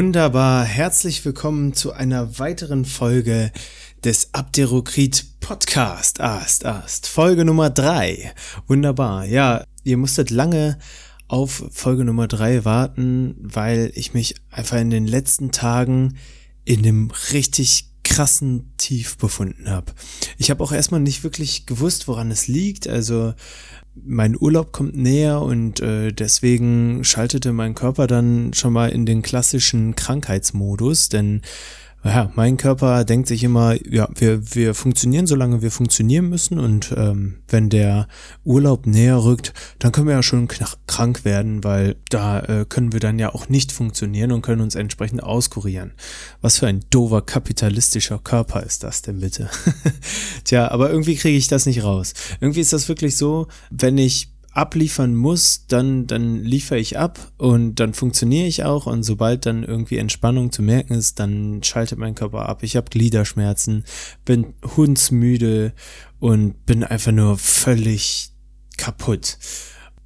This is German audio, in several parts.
Wunderbar, herzlich willkommen zu einer weiteren Folge des Abderokrit Podcast. Ast, Ast. Folge Nummer drei. Wunderbar. Ja, ihr musstet lange auf Folge Nummer drei warten, weil ich mich einfach in den letzten Tagen in einem richtig krassen Tief befunden habe. Ich habe auch erstmal nicht wirklich gewusst, woran es liegt. Also mein Urlaub kommt näher und äh, deswegen schaltete mein Körper dann schon mal in den klassischen Krankheitsmodus, denn ja, mein Körper denkt sich immer, ja, wir, wir funktionieren, solange wir funktionieren müssen und ähm, wenn der Urlaub näher rückt, dann können wir ja schon krank werden, weil da äh, können wir dann ja auch nicht funktionieren und können uns entsprechend auskurieren. Was für ein dover kapitalistischer Körper ist das denn bitte? Tja, aber irgendwie kriege ich das nicht raus. Irgendwie ist das wirklich so, wenn ich abliefern muss, dann, dann liefere ich ab und dann funktioniere ich auch und sobald dann irgendwie Entspannung zu merken ist, dann schaltet mein Körper ab. Ich habe Gliederschmerzen, bin hundsmüde und bin einfach nur völlig kaputt.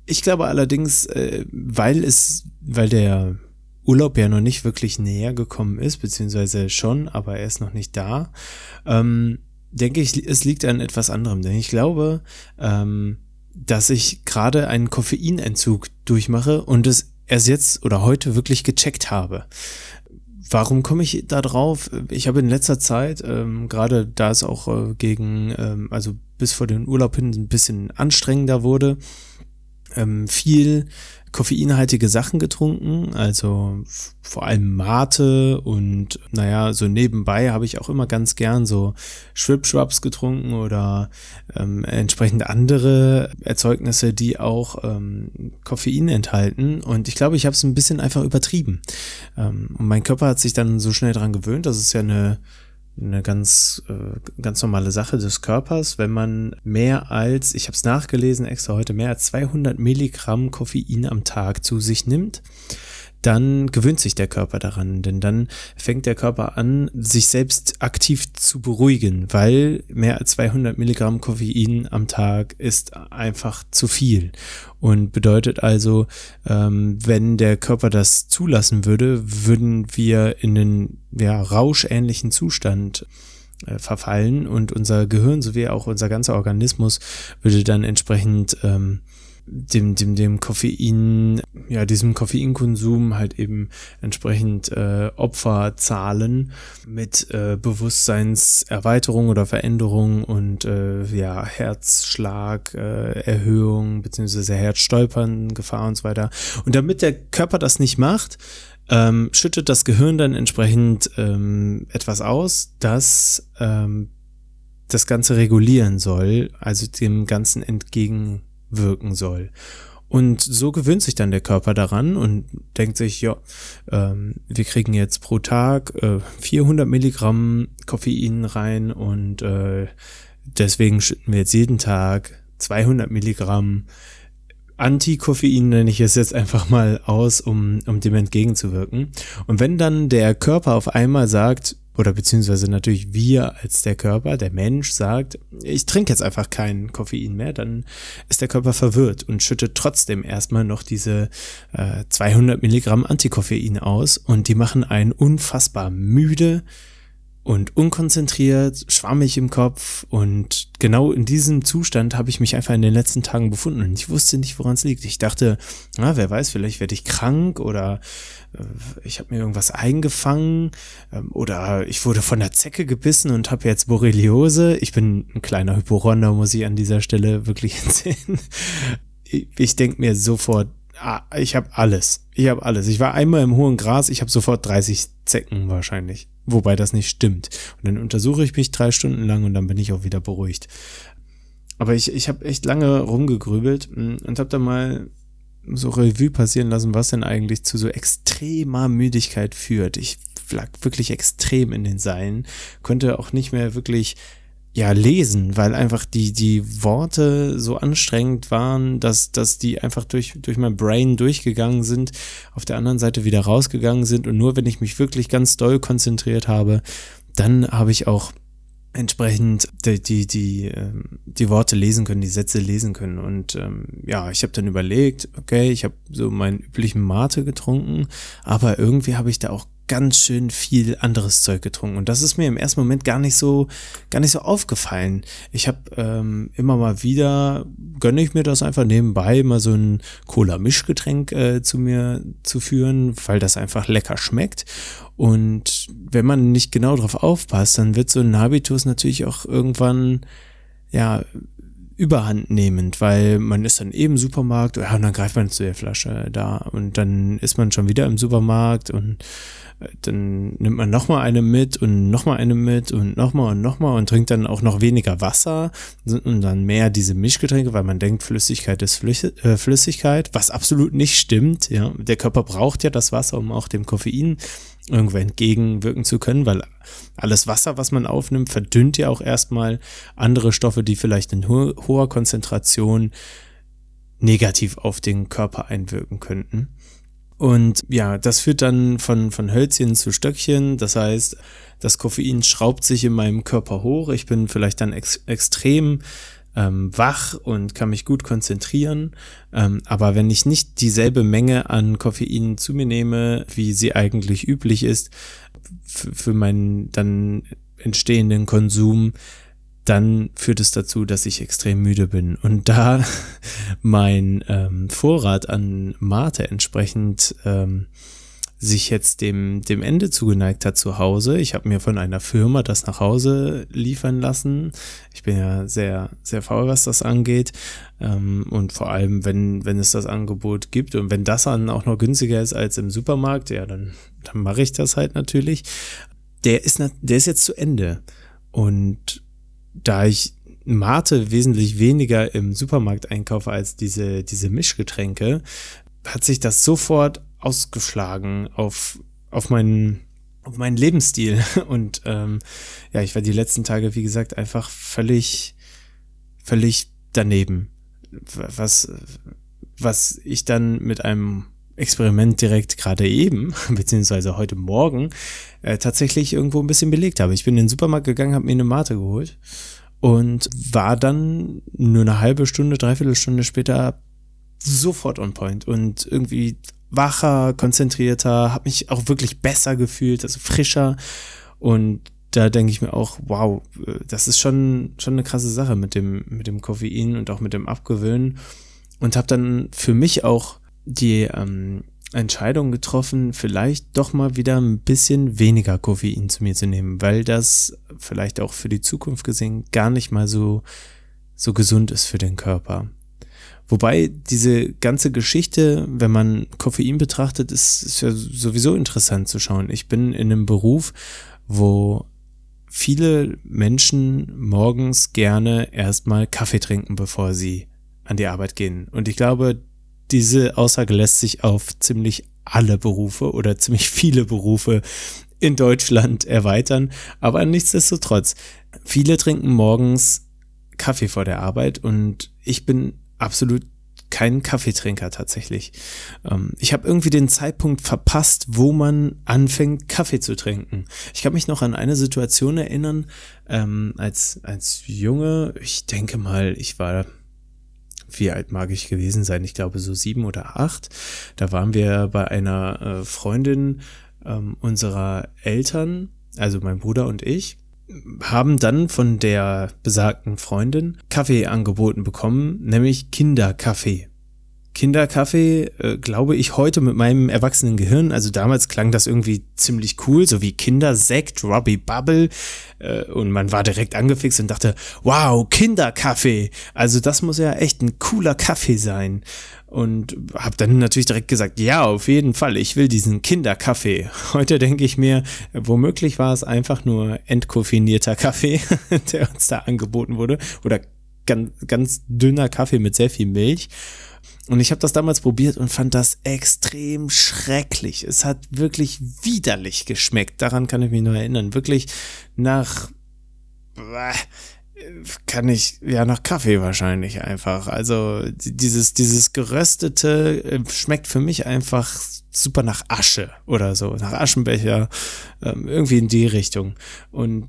Ich glaube allerdings, äh, weil es, weil der Urlaub ja noch nicht wirklich näher gekommen ist, beziehungsweise schon, aber er ist noch nicht da, ähm, denke ich, es liegt an etwas anderem. Denn ich glaube, ähm, dass ich gerade einen Koffeinentzug durchmache und es erst jetzt oder heute wirklich gecheckt habe. Warum komme ich da drauf? Ich habe in letzter Zeit, ähm, gerade da es auch äh, gegen, ähm, also bis vor den Urlaub hin ein bisschen anstrengender wurde, ähm, viel koffeinhaltige Sachen getrunken, also vor allem Mate und naja, so nebenbei habe ich auch immer ganz gern so Schwipschwaps getrunken oder ähm, entsprechend andere Erzeugnisse, die auch ähm, Koffein enthalten und ich glaube, ich habe es ein bisschen einfach übertrieben. Ähm, und mein Körper hat sich dann so schnell dran gewöhnt, das ist ja eine eine ganz äh, ganz normale Sache des Körpers, wenn man mehr als, ich habe es nachgelesen extra heute, mehr als 200 Milligramm Koffein am Tag zu sich nimmt, dann gewöhnt sich der Körper daran, denn dann fängt der Körper an, sich selbst aktiv zu beruhigen, weil mehr als 200 Milligramm Koffein am Tag ist einfach zu viel. Und bedeutet also, ähm, wenn der Körper das zulassen würde, würden wir in den ja, rauschähnlichen Zustand äh, verfallen und unser Gehirn sowie auch unser ganzer Organismus würde dann entsprechend ähm, dem, dem, dem Koffein, ja, diesem Koffeinkonsum halt eben entsprechend äh, Opfer zahlen mit äh, Bewusstseinserweiterung oder Veränderung und äh, ja, Herzschlag, äh, Erhöhung beziehungsweise Herzstolpern, Gefahr und so weiter. Und damit der Körper das nicht macht, ähm, schüttet das Gehirn dann entsprechend ähm, etwas aus, das ähm, das Ganze regulieren soll, also dem Ganzen entgegen wirken soll. Und so gewöhnt sich dann der Körper daran und denkt sich, ja, ähm, wir kriegen jetzt pro Tag äh, 400 Milligramm Koffein rein und äh, deswegen schütten wir jetzt jeden Tag 200 Milligramm Anti-Koffein nenne ich es jetzt einfach mal aus, um, um dem entgegenzuwirken. Und wenn dann der Körper auf einmal sagt, oder beziehungsweise natürlich wir als der Körper, der Mensch sagt, ich trinke jetzt einfach kein Koffein mehr, dann ist der Körper verwirrt und schüttet trotzdem erstmal noch diese äh, 200 Milligramm Antikoffein aus und die machen einen unfassbar müde, und unkonzentriert, schwammig im Kopf und genau in diesem Zustand habe ich mich einfach in den letzten Tagen befunden und ich wusste nicht, woran es liegt. Ich dachte, na, wer weiß, vielleicht werde ich krank oder äh, ich habe mir irgendwas eingefangen ähm, oder ich wurde von der Zecke gebissen und habe jetzt Borreliose. Ich bin ein kleiner Hypochonder, muss ich an dieser Stelle wirklich erzählen. Ich, ich denke mir sofort, ah, ich habe alles. Ich habe alles. Ich war einmal im hohen Gras, ich habe sofort 30 Zecken wahrscheinlich. Wobei das nicht stimmt. Und dann untersuche ich mich drei Stunden lang und dann bin ich auch wieder beruhigt. Aber ich, ich habe echt lange rumgegrübelt mm, und habe dann mal so Revue passieren lassen, was denn eigentlich zu so extremer Müdigkeit führt. Ich lag wirklich extrem in den Seilen, konnte auch nicht mehr wirklich ja lesen, weil einfach die die Worte so anstrengend waren, dass dass die einfach durch durch mein Brain durchgegangen sind, auf der anderen Seite wieder rausgegangen sind und nur wenn ich mich wirklich ganz doll konzentriert habe, dann habe ich auch entsprechend die, die, die, ähm, die Worte lesen können, die Sätze lesen können. Und ähm, ja, ich habe dann überlegt, okay, ich habe so meinen üblichen Mate getrunken, aber irgendwie habe ich da auch ganz schön viel anderes Zeug getrunken und das ist mir im ersten Moment gar nicht so gar nicht so aufgefallen. Ich habe ähm, immer mal wieder gönne ich mir das einfach nebenbei mal so ein Cola Mischgetränk äh, zu mir zu führen, weil das einfach lecker schmeckt und wenn man nicht genau drauf aufpasst, dann wird so ein Habitus natürlich auch irgendwann ja überhand nehmend, weil man ist dann eben im Supermarkt, ja, und dann greift man zu der Flasche da und dann ist man schon wieder im Supermarkt und äh, dann nimmt man nochmal eine mit und nochmal eine mit und nochmal und nochmal und trinkt dann auch noch weniger Wasser und dann mehr diese Mischgetränke, weil man denkt, Flüssigkeit ist äh, Flüssigkeit, was absolut nicht stimmt. Ja, der Körper braucht ja das Wasser, um auch dem Koffein irgendwo entgegenwirken zu können, weil alles Wasser, was man aufnimmt, verdünnt ja auch erstmal andere Stoffe, die vielleicht in ho hoher Konzentration negativ auf den Körper einwirken könnten. Und ja, das führt dann von, von Hölzchen zu Stöckchen. Das heißt, das Koffein schraubt sich in meinem Körper hoch. Ich bin vielleicht dann ex extrem ähm, wach und kann mich gut konzentrieren. Ähm, aber wenn ich nicht dieselbe Menge an Koffein zu mir nehme, wie sie eigentlich üblich ist, für meinen dann entstehenden Konsum, dann führt es dazu, dass ich extrem müde bin. Und da mein ähm, Vorrat an Mate entsprechend ähm, sich jetzt dem, dem Ende zugeneigt hat zu Hause. Ich habe mir von einer Firma das nach Hause liefern lassen. Ich bin ja sehr, sehr faul, was das angeht. Ähm, und vor allem, wenn, wenn es das Angebot gibt und wenn das dann auch noch günstiger ist als im Supermarkt, ja, dann, dann mache ich das halt natürlich. Der ist, der ist jetzt zu Ende. Und da ich Mate wesentlich weniger im Supermarkt einkaufe als diese, diese Mischgetränke, hat sich das sofort ausgeschlagen auf, auf meinen auf meinen Lebensstil. Und ähm, ja, ich war die letzten Tage, wie gesagt, einfach völlig, völlig daneben. Was, was ich dann mit einem Experiment direkt gerade eben, beziehungsweise heute Morgen, äh, tatsächlich irgendwo ein bisschen belegt habe. Ich bin in den Supermarkt gegangen, habe mir eine Mate geholt und war dann nur eine halbe Stunde, dreiviertel Stunde später sofort on point und irgendwie wacher, konzentrierter, habe mich auch wirklich besser gefühlt, also frischer. Und da denke ich mir auch, wow, das ist schon, schon eine krasse Sache mit dem, mit dem Koffein und auch mit dem Abgewöhnen. Und habe dann für mich auch die ähm, Entscheidung getroffen, vielleicht doch mal wieder ein bisschen weniger Koffein zu mir zu nehmen, weil das vielleicht auch für die Zukunft gesehen gar nicht mal so, so gesund ist für den Körper. Wobei diese ganze Geschichte, wenn man Koffein betrachtet, ist, ist ja sowieso interessant zu schauen. Ich bin in einem Beruf, wo viele Menschen morgens gerne erstmal Kaffee trinken, bevor sie an die Arbeit gehen. Und ich glaube, diese Aussage lässt sich auf ziemlich alle Berufe oder ziemlich viele Berufe in Deutschland erweitern. Aber nichtsdestotrotz, viele trinken morgens Kaffee vor der Arbeit und ich bin absolut kein Kaffeetrinker tatsächlich. Ähm, ich habe irgendwie den Zeitpunkt verpasst, wo man anfängt, Kaffee zu trinken. Ich kann mich noch an eine Situation erinnern, ähm, als, als Junge, ich denke mal, ich war wie alt mag ich gewesen sein? Ich glaube so sieben oder acht. Da waren wir bei einer äh, Freundin ähm, unserer Eltern, also mein Bruder und ich haben dann von der besagten Freundin Kaffee angeboten bekommen, nämlich Kinderkaffee. Kinderkaffee, äh, glaube ich, heute mit meinem erwachsenen Gehirn. Also damals klang das irgendwie ziemlich cool, so wie Kindersekt, Robbie Bubble. Äh, und man war direkt angefixt und dachte, wow, Kinderkaffee. Also das muss ja echt ein cooler Kaffee sein. Und habe dann natürlich direkt gesagt, ja, auf jeden Fall, ich will diesen Kinderkaffee. Heute denke ich mir, womöglich war es einfach nur entkoffinierter Kaffee, der uns da angeboten wurde. Oder ganz, ganz dünner Kaffee mit sehr viel Milch. Und ich habe das damals probiert und fand das extrem schrecklich. Es hat wirklich widerlich geschmeckt. Daran kann ich mich nur erinnern. Wirklich nach kann ich ja nach Kaffee wahrscheinlich einfach. Also dieses dieses geröstete äh, schmeckt für mich einfach super nach Asche oder so, nach Aschenbecher, ähm, irgendwie in die Richtung. Und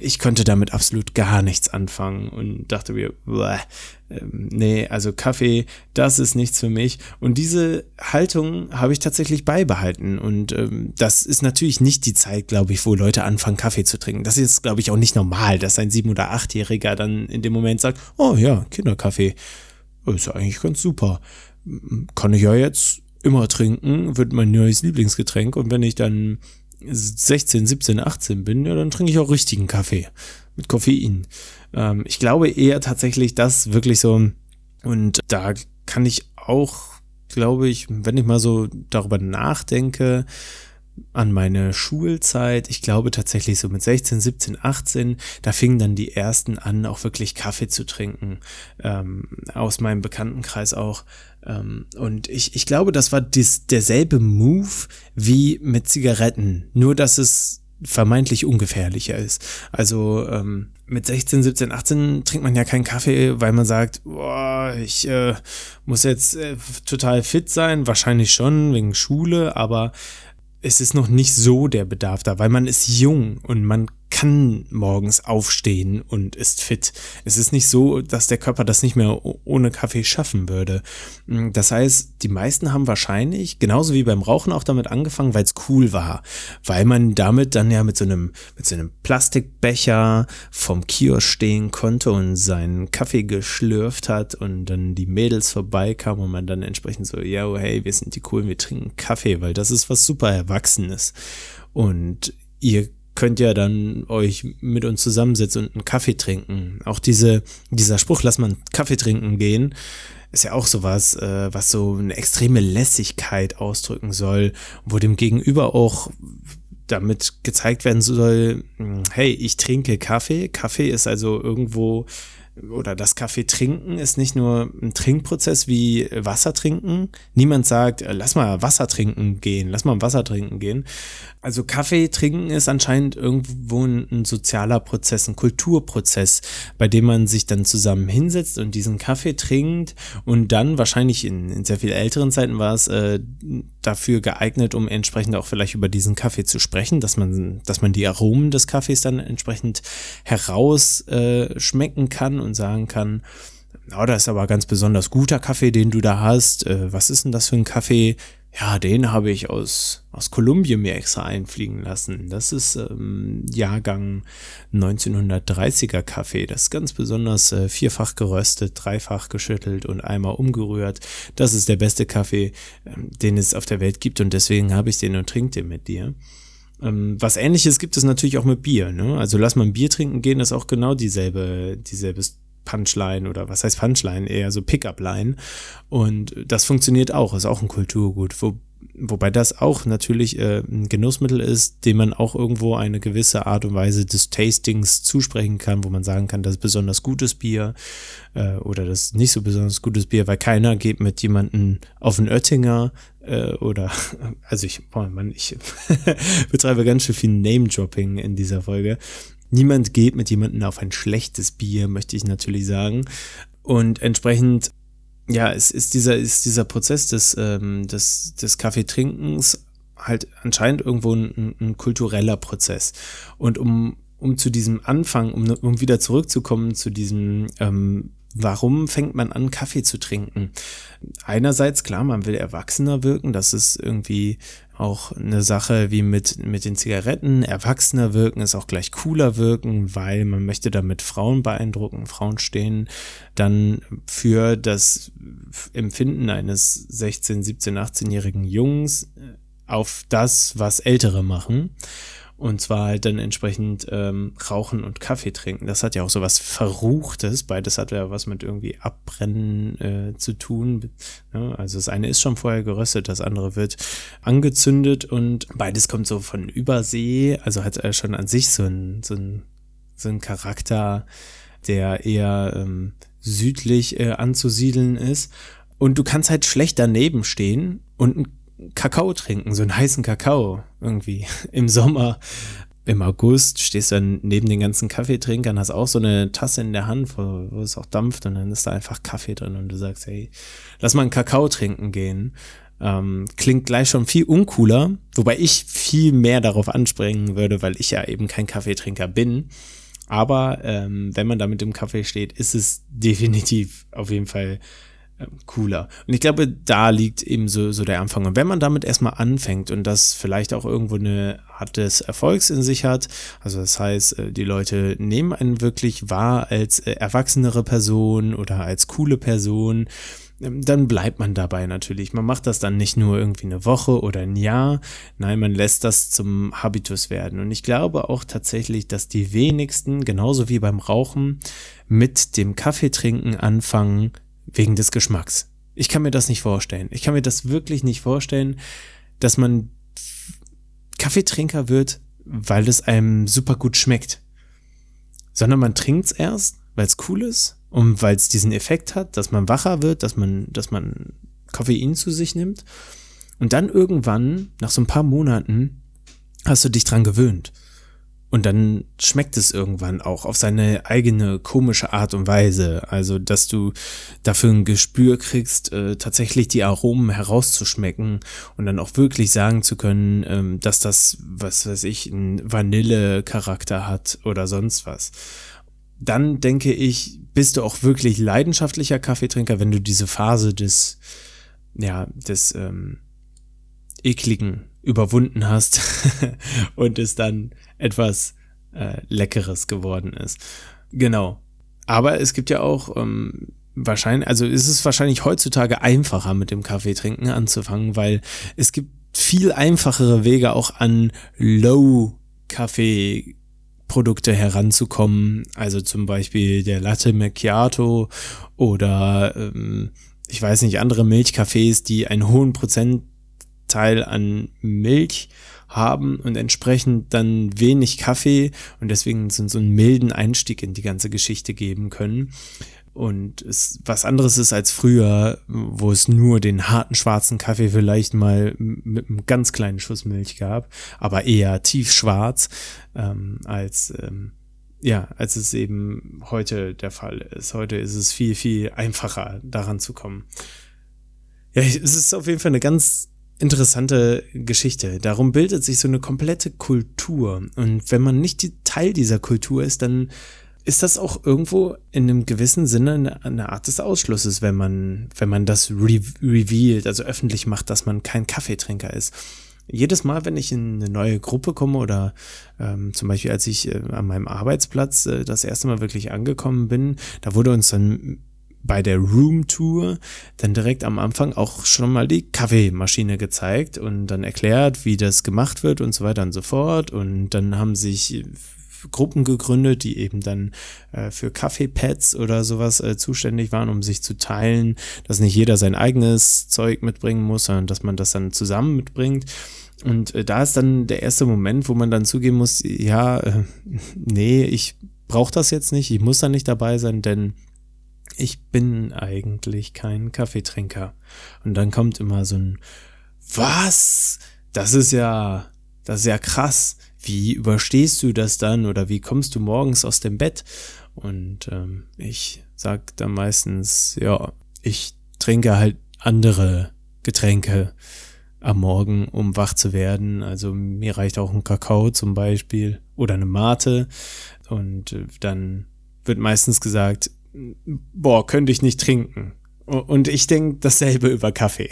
ich konnte damit absolut gar nichts anfangen und dachte mir, bleh, ähm, nee, also Kaffee, das ist nichts für mich. Und diese Haltung habe ich tatsächlich beibehalten. Und ähm, das ist natürlich nicht die Zeit, glaube ich, wo Leute anfangen, Kaffee zu trinken. Das ist, glaube ich, auch nicht normal, dass ein sieben- oder achtjähriger dann in dem Moment sagt, oh ja, Kinderkaffee, ist ja eigentlich ganz super. Kann ich ja jetzt immer trinken, wird mein neues Lieblingsgetränk. Und wenn ich dann 16, 17, 18 bin, ja, dann trinke ich auch richtigen Kaffee mit Koffein. Ähm, ich glaube eher tatsächlich, dass wirklich so, und da kann ich auch, glaube ich, wenn ich mal so darüber nachdenke, an meine Schulzeit, ich glaube tatsächlich so mit 16, 17, 18, da fingen dann die ersten an, auch wirklich Kaffee zu trinken, ähm, aus meinem Bekanntenkreis auch. Ähm, und ich, ich glaube, das war dies, derselbe Move wie mit Zigaretten, nur dass es vermeintlich ungefährlicher ist. Also ähm, mit 16, 17, 18 trinkt man ja keinen Kaffee, weil man sagt, boah, ich äh, muss jetzt äh, total fit sein, wahrscheinlich schon wegen Schule, aber es ist noch nicht so der Bedarf da, weil man ist jung und man kann morgens aufstehen und ist fit. Es ist nicht so, dass der Körper das nicht mehr ohne Kaffee schaffen würde. Mm, das heißt, die meisten haben wahrscheinlich, genauso wie beim Rauchen, auch damit angefangen, weil es cool war. Weil man damit dann ja mit so einem, mit so einem Plastikbecher vom Kiosk stehen konnte und seinen Kaffee geschlürft hat und dann die Mädels vorbeikamen und man dann entsprechend so, ja, hey, wir sind die coolen, wir trinken Kaffee, weil das ist was super Erwachsenes. Und ihr könnt ja dann euch mit uns zusammensetzen und einen Kaffee trinken. Auch diese, dieser Spruch, lass mal einen Kaffee trinken gehen, ist ja auch sowas, äh, was so eine extreme Lässigkeit ausdrücken soll, wo dem Gegenüber auch damit gezeigt werden soll, hm, hey, ich trinke Kaffee. Kaffee ist also irgendwo oder das Kaffee trinken ist nicht nur ein Trinkprozess wie Wasser trinken. Niemand sagt, äh, lass mal Wasser trinken gehen, lass mal Wasser trinken gehen. Also Kaffee trinken ist anscheinend irgendwo ein, sozialer Prozess, ein Kulturprozess, bei dem man sich dann zusammen hinsetzt und diesen Kaffee trinkt und dann wahrscheinlich in, in sehr viel älteren Zeiten war es äh, dafür geeignet, um entsprechend auch vielleicht über diesen Kaffee zu sprechen, dass man, dass man die Aromen des Kaffees dann entsprechend herausschmecken äh, kann und sagen kann, oh, das ist aber ganz besonders guter Kaffee, den du da hast. Äh, was ist denn das für ein Kaffee? Ja, den habe ich aus, aus Kolumbien mir extra einfliegen lassen. Das ist ähm, Jahrgang 1930er Kaffee. Das ist ganz besonders äh, vierfach geröstet, dreifach geschüttelt und einmal umgerührt. Das ist der beste Kaffee, ähm, den es auf der Welt gibt und deswegen habe ich den und trinke den mit dir. Ähm, was ähnliches gibt es natürlich auch mit Bier. Ne? Also lass mal ein Bier trinken gehen, ist auch genau dieselbe, dieselbe Punchline oder was heißt Punchline, eher so Pickup-Line. Und das funktioniert auch, ist auch ein Kulturgut. Wo, wobei das auch natürlich äh, ein Genussmittel ist, dem man auch irgendwo eine gewisse Art und Weise des Tastings zusprechen kann, wo man sagen kann, das ist besonders gutes Bier äh, oder das ist nicht so besonders gutes Bier, weil keiner geht mit jemandem auf den Oettinger äh, oder also ich, boah, Mann, ich betreibe ganz schön viel Name-Dropping in dieser Folge. Niemand geht mit jemandem auf ein schlechtes Bier, möchte ich natürlich sagen. Und entsprechend, ja, es ist dieser, ist dieser Prozess des, ähm, des, des Kaffeetrinkens halt anscheinend irgendwo ein, ein kultureller Prozess. Und um, um zu diesem Anfang, um, um wieder zurückzukommen zu diesem ähm, Warum fängt man an, Kaffee zu trinken? Einerseits, klar, man will erwachsener wirken, das ist irgendwie auch eine Sache wie mit, mit den Zigaretten. Erwachsener wirken ist auch gleich cooler wirken, weil man möchte damit Frauen beeindrucken. Frauen stehen dann für das Empfinden eines 16, 17, 18-jährigen Jungs auf das, was Ältere machen. Und zwar halt dann entsprechend ähm, Rauchen und Kaffee trinken. Das hat ja auch so was Verruchtes. Beides hat ja was mit irgendwie Abbrennen äh, zu tun. Ne? Also das eine ist schon vorher geröstet, das andere wird angezündet und beides kommt so von Übersee. Also hat er schon an sich so ein, so ein, so ein Charakter, der eher ähm, südlich äh, anzusiedeln ist. Und du kannst halt schlecht daneben stehen und ein Kakao trinken, so einen heißen Kakao irgendwie im Sommer. Im August stehst du dann neben den ganzen Kaffeetrinkern, hast auch so eine Tasse in der Hand, wo, wo es auch dampft und dann ist da einfach Kaffee drin und du sagst, hey, lass mal einen Kakao trinken gehen. Ähm, klingt gleich schon viel uncooler, wobei ich viel mehr darauf anspringen würde, weil ich ja eben kein Kaffeetrinker bin. Aber ähm, wenn man da mit dem Kaffee steht, ist es definitiv auf jeden Fall cooler. Und ich glaube, da liegt eben so, so der Anfang. Und wenn man damit erstmal anfängt und das vielleicht auch irgendwo eine Art des Erfolgs in sich hat, also das heißt, äh, die Leute nehmen einen wirklich wahr als äh, erwachsenere Person oder als coole Person, ähm, dann bleibt man dabei natürlich. Man macht das dann nicht nur irgendwie eine Woche oder ein Jahr, nein, man lässt das zum Habitus werden. Und ich glaube auch tatsächlich, dass die wenigsten, genauso wie beim Rauchen, mit dem Kaffeetrinken anfangen wegen des Geschmacks. Ich kann mir das nicht vorstellen. Ich kann mir das wirklich nicht vorstellen, dass man Kaffeetrinker wird, weil es einem super gut schmeckt. Sondern man trinkt es erst, weil es cool ist und weil es diesen Effekt hat, dass man wacher wird, dass man, dass man Koffein zu sich nimmt. Und dann irgendwann, nach so ein paar Monaten, hast du dich dran gewöhnt. Und dann schmeckt es irgendwann auch auf seine eigene komische Art und Weise. Also, dass du dafür ein Gespür kriegst, äh, tatsächlich die Aromen herauszuschmecken und dann auch wirklich sagen zu können, ähm, dass das, was weiß ich, einen Vanille-Charakter hat oder sonst was dann denke ich, bist du auch wirklich leidenschaftlicher Kaffeetrinker, wenn du diese Phase des, ja, des ähm, ekligen überwunden hast und es dann etwas äh, Leckeres geworden ist. Genau. Aber es gibt ja auch ähm, wahrscheinlich, also ist es wahrscheinlich heutzutage einfacher mit dem Kaffeetrinken anzufangen, weil es gibt viel einfachere Wege auch an Low Kaffee Produkte heranzukommen, also zum Beispiel der Latte Macchiato oder ähm, ich weiß nicht, andere Milchcafés, die einen hohen Prozentteil an Milch haben und entsprechend dann wenig Kaffee und deswegen so einen milden Einstieg in die ganze Geschichte geben können und es was anderes ist als früher, wo es nur den harten schwarzen Kaffee vielleicht mal mit einem ganz kleinen Schuss Milch gab, aber eher tiefschwarz ähm, als ähm, ja, als es eben heute der Fall ist. Heute ist es viel, viel einfacher, daran zu kommen. Ja, es ist auf jeden Fall eine ganz interessante Geschichte. Darum bildet sich so eine komplette Kultur. Und wenn man nicht Teil dieser Kultur ist, dann ist das auch irgendwo in einem gewissen Sinne eine, Art des Ausschlusses, wenn man, wenn man das re revealed, also öffentlich macht, dass man kein Kaffeetrinker ist. Jedes Mal, wenn ich in eine neue Gruppe komme oder ähm, zum Beispiel als ich äh, an meinem Arbeitsplatz äh, das erste Mal wirklich angekommen bin, da wurde uns dann bei der Room Tour dann direkt am Anfang auch schon mal die Kaffeemaschine gezeigt und dann erklärt, wie das gemacht wird und so weiter und so fort. Und dann haben sich Gruppen gegründet, die eben dann äh, für Kaffeepads oder sowas äh, zuständig waren, um sich zu teilen, dass nicht jeder sein eigenes Zeug mitbringen muss, sondern dass man das dann zusammen mitbringt. Und äh, da ist dann der erste Moment, wo man dann zugeben muss, ja, äh, nee, ich brauche das jetzt nicht, ich muss da nicht dabei sein, denn ich bin eigentlich kein Kaffeetrinker. Und dann kommt immer so ein, was? Das ist ja, das ist ja krass wie überstehst du das dann oder wie kommst du morgens aus dem Bett? Und ähm, ich sag dann meistens, ja, ich trinke halt andere Getränke am Morgen, um wach zu werden. Also mir reicht auch ein Kakao zum Beispiel oder eine Mate. Und äh, dann wird meistens gesagt, boah, könnte ich nicht trinken. Und ich denke dasselbe über Kaffee.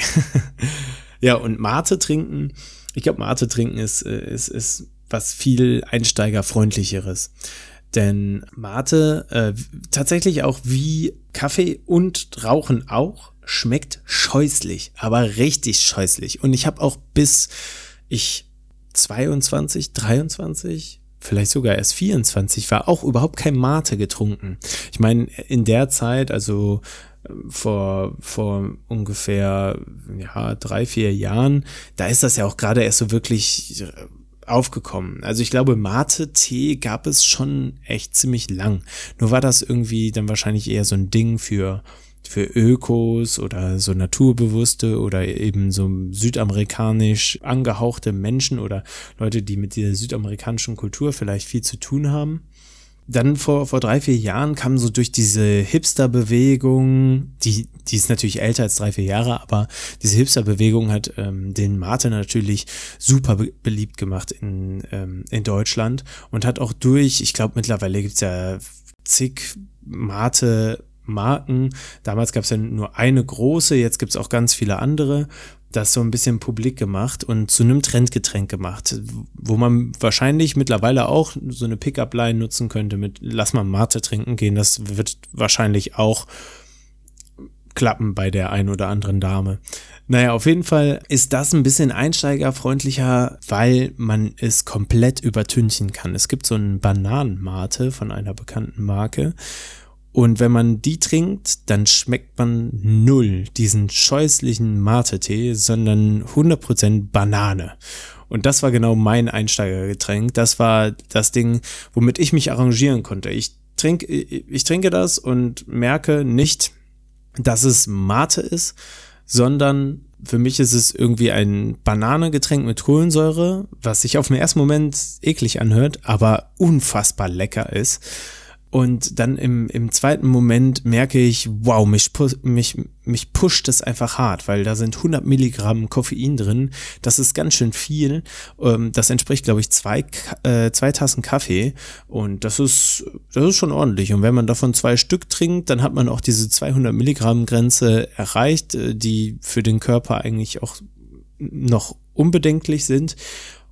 ja, und Mate trinken, ich glaube, Mate trinken ist, äh, ist, ist was viel einsteigerfreundlicheres. Denn Mate äh, tatsächlich auch wie Kaffee und Rauchen auch schmeckt scheußlich, aber richtig scheußlich. Und ich habe auch bis ich 22, 23, vielleicht sogar erst 24 war, auch überhaupt kein Mate getrunken. Ich meine, in der Zeit, also äh, vor, vor ungefähr ja, drei, vier Jahren, da ist das ja auch gerade erst so wirklich aufgekommen. Also ich glaube, Mate-Tee gab es schon echt ziemlich lang. Nur war das irgendwie dann wahrscheinlich eher so ein Ding für für Ökos oder so naturbewusste oder eben so südamerikanisch angehauchte Menschen oder Leute, die mit dieser südamerikanischen Kultur vielleicht viel zu tun haben. dann vor, vor drei, vier Jahren kam so durch diese Hipster-Bewegung, die, die ist natürlich älter als drei, vier Jahre, aber diese Hipster-Bewegung hat ähm, den Mate natürlich super be beliebt gemacht in, ähm, in Deutschland und hat auch durch, ich glaube mittlerweile gibt's ja zig Mate Marken. Damals gab es ja nur eine große, jetzt gibt's auch ganz viele andere das so ein bisschen publik gemacht und zu einem Trendgetränk gemacht, wo man wahrscheinlich mittlerweile auch so eine Pickup-Line nutzen könnte mit Lass mal Mate trinken gehen. Das wird wahrscheinlich auch klappen bei der ein oder anderen Dame. Naja, auf jeden Fall ist das ein bisschen einsteigerfreundlicher, weil man es komplett übertünchen kann. Es gibt so einen Bananenmate von einer bekannten Marke und wenn man die trinkt, dann schmeckt man null diesen scheußlichen Mate-Tee, sondern 100% Banane. Und das war genau mein Einsteigergetränk. Das war das Ding, womit ich mich arrangieren konnte. Ich trinke, ich trinke das und merke nicht, dass es Mate ist, sondern für mich ist es irgendwie ein Bananengetränk mit Kohlensäure, was sich auf den ersten Moment eklig anhört, aber unfassbar lecker ist. Und dann im, im zweiten Moment merke ich, wow, mich, mich, mich pusht es einfach hart, weil da sind 100 Milligramm Koffein drin. Das ist ganz schön viel. Ähm, das entspricht, glaube ich, zwei, äh, zwei Tassen Kaffee. Und das ist, das ist schon ordentlich. Und wenn man davon zwei Stück trinkt, dann hat man auch diese 200 Milligramm Grenze erreicht, äh, die für den Körper eigentlich auch noch unbedenklich sind.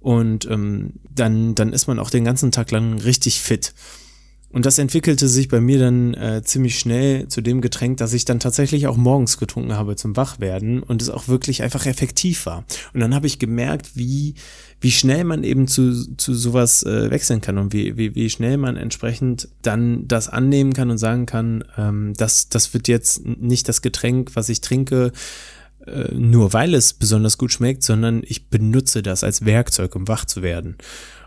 Und ähm, dann, dann ist man auch den ganzen Tag lang richtig fit. Und das entwickelte sich bei mir dann äh, ziemlich schnell zu dem Getränk, das ich dann tatsächlich auch morgens getrunken habe zum Wachwerden und es auch wirklich einfach effektiv war. Und dann habe ich gemerkt, wie, wie schnell man eben zu, zu sowas äh, wechseln kann und wie, wie, wie schnell man entsprechend dann das annehmen kann und sagen kann, ähm, das, das wird jetzt nicht das Getränk, was ich trinke, äh, nur weil es besonders gut schmeckt, sondern ich benutze das als Werkzeug, um wach zu werden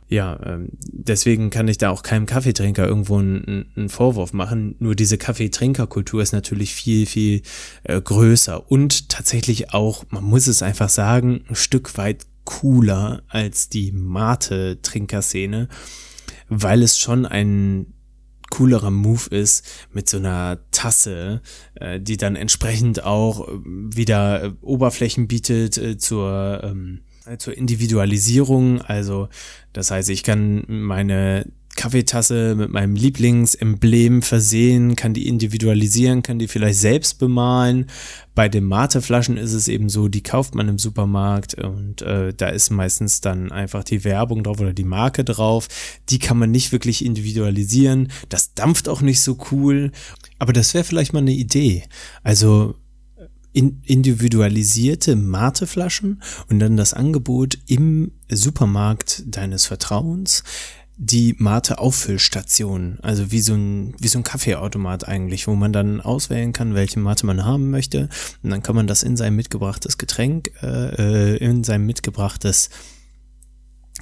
ja, ähm, deswegen kann ich da auch keinem Kaffeetrinker irgendwo einen, einen Vorwurf machen. Nur diese Kaffeetrinkerkultur ist natürlich viel, viel äh, größer und tatsächlich auch, man muss es einfach sagen, ein Stück weit cooler als die Mate-Trinkerszene, weil es schon ein coolerer Move ist mit so einer Tasse, äh, die dann entsprechend auch äh, wieder äh, Oberflächen bietet äh, zur ähm, zur Individualisierung. Also das heißt, ich kann meine Kaffeetasse mit meinem Lieblingsemblem versehen, kann die individualisieren, kann die vielleicht selbst bemalen. Bei den Mateflaschen ist es eben so, die kauft man im Supermarkt und äh, da ist meistens dann einfach die Werbung drauf oder die Marke drauf. Die kann man nicht wirklich individualisieren. Das dampft auch nicht so cool. Aber das wäre vielleicht mal eine Idee. Also in individualisierte Mateflaschen und dann das Angebot im Supermarkt deines Vertrauens die Mate-Auffüllstation, also wie so ein wie so ein Kaffeeautomat eigentlich, wo man dann auswählen kann, welche Mate man haben möchte. Und dann kann man das in sein mitgebrachtes Getränk, äh, äh in sein mitgebrachtes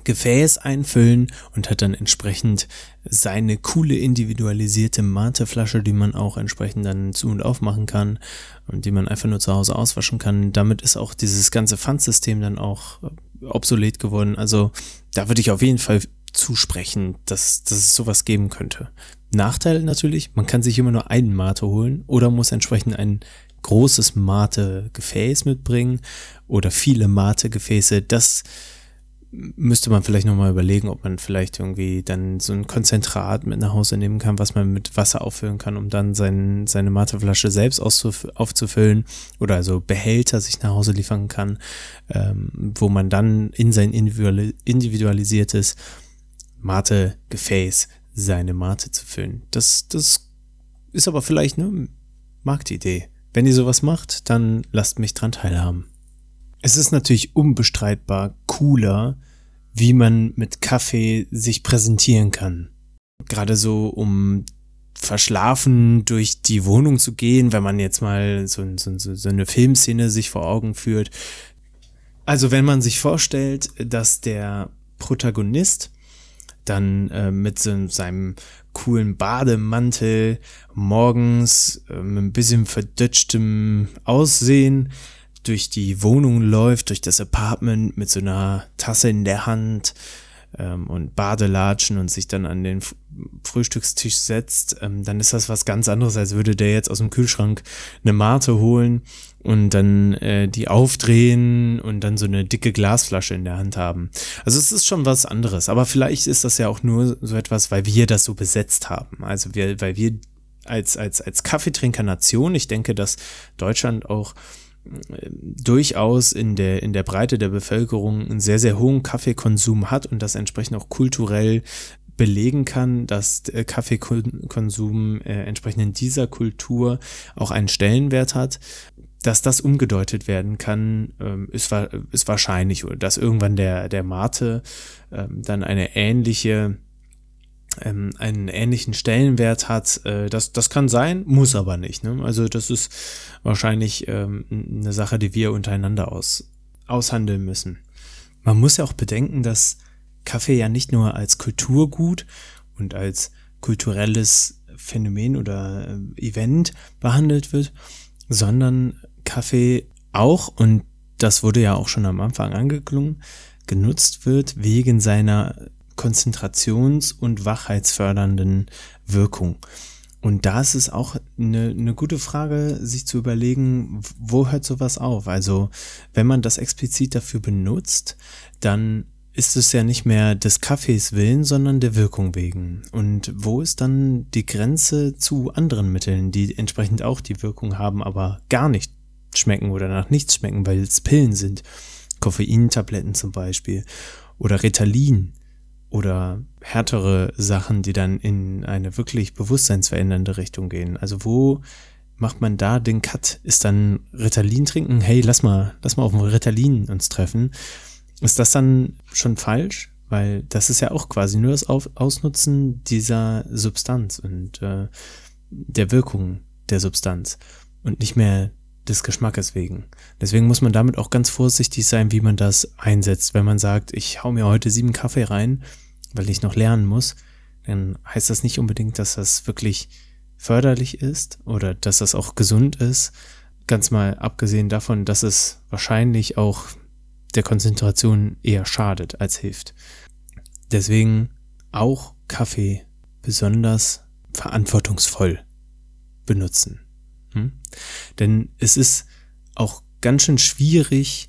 Gefäß einfüllen und hat dann entsprechend seine coole individualisierte Mateflasche, die man auch entsprechend dann zu und aufmachen kann und die man einfach nur zu Hause auswaschen kann. Damit ist auch dieses ganze Pfandsystem dann auch äh, obsolet geworden. Also da würde ich auf jeden Fall zusprechen, dass, dass es sowas geben könnte. Nachteil natürlich, man kann sich immer nur einen Mate holen oder muss entsprechend ein großes Mate-Gefäß mitbringen oder viele Mate-Gefäße. Das müsste man vielleicht nochmal überlegen, ob man vielleicht irgendwie dann so ein Konzentrat mit nach Hause nehmen kann, was man mit Wasser auffüllen kann, um dann sein, seine Mateflasche selbst aufzufüllen oder also Behälter sich nach Hause liefern kann, ähm, wo man dann in sein individualisiertes Mate-Gefäß seine Mate zu füllen. Das, das ist aber vielleicht eine Marktidee. Wenn ihr sowas macht, dann lasst mich dran teilhaben. Es ist natürlich unbestreitbar cooler, wie man mit Kaffee sich präsentieren kann. Gerade so, um verschlafen durch die Wohnung zu gehen, wenn man jetzt mal so, so, so eine Filmszene sich vor Augen führt. Also wenn man sich vorstellt, dass der Protagonist dann äh, mit so, seinem coolen Bademantel morgens äh, mit ein bisschen verdutschtem Aussehen durch die Wohnung läuft, durch das Apartment mit so einer Tasse in der Hand, ähm, und Badelatschen und sich dann an den Frühstückstisch setzt, ähm, dann ist das was ganz anderes, als würde der jetzt aus dem Kühlschrank eine Mate holen und dann äh, die aufdrehen und dann so eine dicke Glasflasche in der Hand haben. Also es ist schon was anderes, aber vielleicht ist das ja auch nur so etwas, weil wir das so besetzt haben. Also wir, weil wir als, als, als Kaffeetrinker-Nation, ich denke, dass Deutschland auch durchaus in der, in der Breite der Bevölkerung einen sehr, sehr hohen Kaffeekonsum hat und das entsprechend auch kulturell belegen kann, dass Kaffeekonsum äh, entsprechend in dieser Kultur auch einen Stellenwert hat. Dass das umgedeutet werden kann, ähm, ist, ist wahrscheinlich, dass irgendwann der, der Mate ähm, dann eine ähnliche ähm, einen ähnlichen Stellenwert hat, äh, das, das kann sein, muss aber nicht. Ne? Also das ist wahrscheinlich ähm, eine Sache, die wir untereinander aus, aushandeln müssen. Man muss ja auch bedenken, dass Kaffee ja nicht nur als Kulturgut und als kulturelles Phänomen oder äh, Event behandelt wird, sondern Kaffee auch, und das wurde ja auch schon am Anfang angeklungen, genutzt wird wegen seiner konzentrations- und wachheitsfördernden Wirkung. Und da ist es auch eine, eine gute Frage, sich zu überlegen, wo hört sowas auf? Also, wenn man das explizit dafür benutzt, dann ist es ja nicht mehr des Kaffees willen, sondern der Wirkung wegen. Und wo ist dann die Grenze zu anderen Mitteln, die entsprechend auch die Wirkung haben, aber gar nicht schmecken oder nach nichts schmecken, weil es Pillen sind? Koffeintabletten zum Beispiel oder Ritalin oder härtere Sachen, die dann in eine wirklich bewusstseinsverändernde Richtung gehen. Also wo macht man da den Cut? Ist dann Ritalin trinken? Hey, lass mal, lass mal auf dem Ritalin uns treffen. Ist das dann schon falsch? Weil das ist ja auch quasi nur das Ausnutzen dieser Substanz und äh, der Wirkung der Substanz und nicht mehr des Geschmackes wegen. Deswegen muss man damit auch ganz vorsichtig sein, wie man das einsetzt. Wenn man sagt, ich hau mir heute sieben Kaffee rein, weil ich noch lernen muss, dann heißt das nicht unbedingt, dass das wirklich förderlich ist oder dass das auch gesund ist. Ganz mal abgesehen davon, dass es wahrscheinlich auch der Konzentration eher schadet als hilft. Deswegen auch Kaffee besonders verantwortungsvoll benutzen. Hm? Denn es ist auch ganz schön schwierig,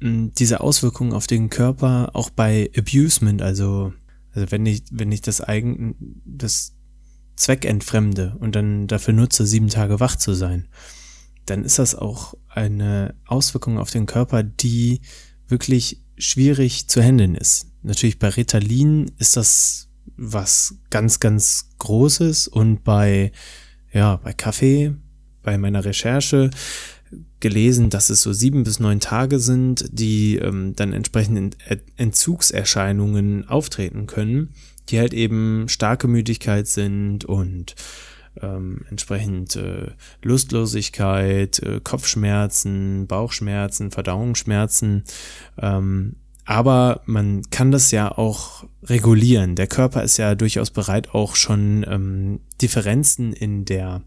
hm, diese Auswirkungen auf den Körper auch bei Abusement, also, also wenn ich, wenn ich das eigen, das Zweck entfremde und dann dafür nutze, sieben Tage wach zu sein, dann ist das auch eine Auswirkung auf den Körper, die wirklich schwierig zu handeln ist. Natürlich bei Ritalin ist das was ganz, ganz Großes und bei, ja, bei Kaffee bei meiner Recherche gelesen, dass es so sieben bis neun Tage sind, die ähm, dann entsprechend Entzugserscheinungen auftreten können, die halt eben starke Müdigkeit sind und ähm, entsprechend äh, Lustlosigkeit, äh, Kopfschmerzen, Bauchschmerzen, Verdauungsschmerzen. Ähm, aber man kann das ja auch regulieren. Der Körper ist ja durchaus bereit, auch schon ähm, Differenzen in der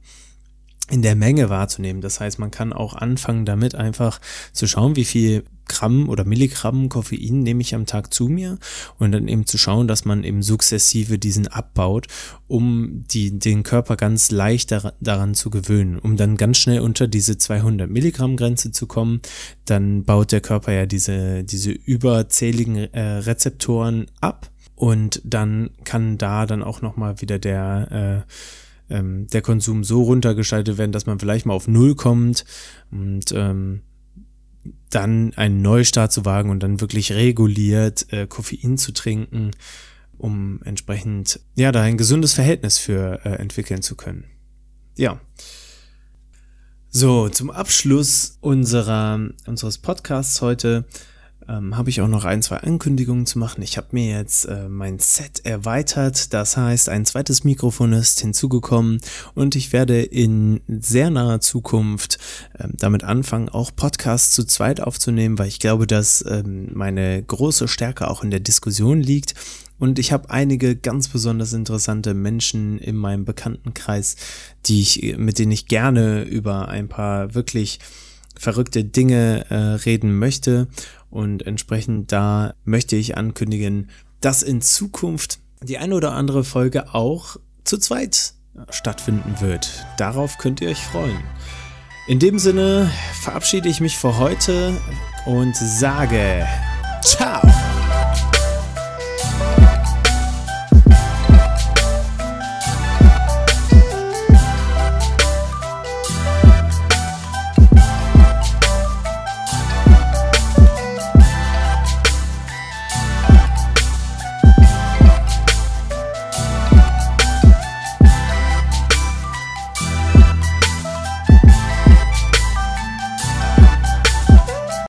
in der Menge wahrzunehmen. Das heißt, man kann auch anfangen damit einfach zu schauen, wie viel Gramm oder Milligramm Koffein nehme ich am Tag zu mir und dann eben zu schauen, dass man eben sukzessive diesen abbaut, um die, den Körper ganz leicht dar daran zu gewöhnen, um dann ganz schnell unter diese 200 Milligramm Grenze zu kommen. Dann baut der Körper ja diese, diese überzähligen äh, Rezeptoren ab und dann kann da dann auch nochmal wieder der äh, ähm, der Konsum so runtergestaltet werden, dass man vielleicht mal auf Null kommt und ähm, dann einen Neustart zu wagen und dann wirklich reguliert äh, Koffein zu trinken, um entsprechend ja da ein gesundes Verhältnis für äh, entwickeln zu können. Ja. So, zum Abschluss unserer, unseres Podcasts heute ähm, habe ich auch noch ein, zwei Ankündigungen zu machen. Ich habe mir jetzt äh, mein Set erweitert. Das heißt, ein zweites Mikrofon ist hinzugekommen und ich werde in sehr naher Zukunft ähm, damit anfangen, auch Podcasts zu zweit aufzunehmen, weil ich glaube, dass ähm, meine große Stärke auch in der Diskussion liegt. Und ich habe einige ganz besonders interessante Menschen in meinem Bekanntenkreis, die ich, mit denen ich gerne über ein paar wirklich verrückte Dinge äh, reden möchte. Und entsprechend da möchte ich ankündigen, dass in Zukunft die eine oder andere Folge auch zu zweit stattfinden wird. Darauf könnt ihr euch freuen. In dem Sinne verabschiede ich mich für heute und sage ciao.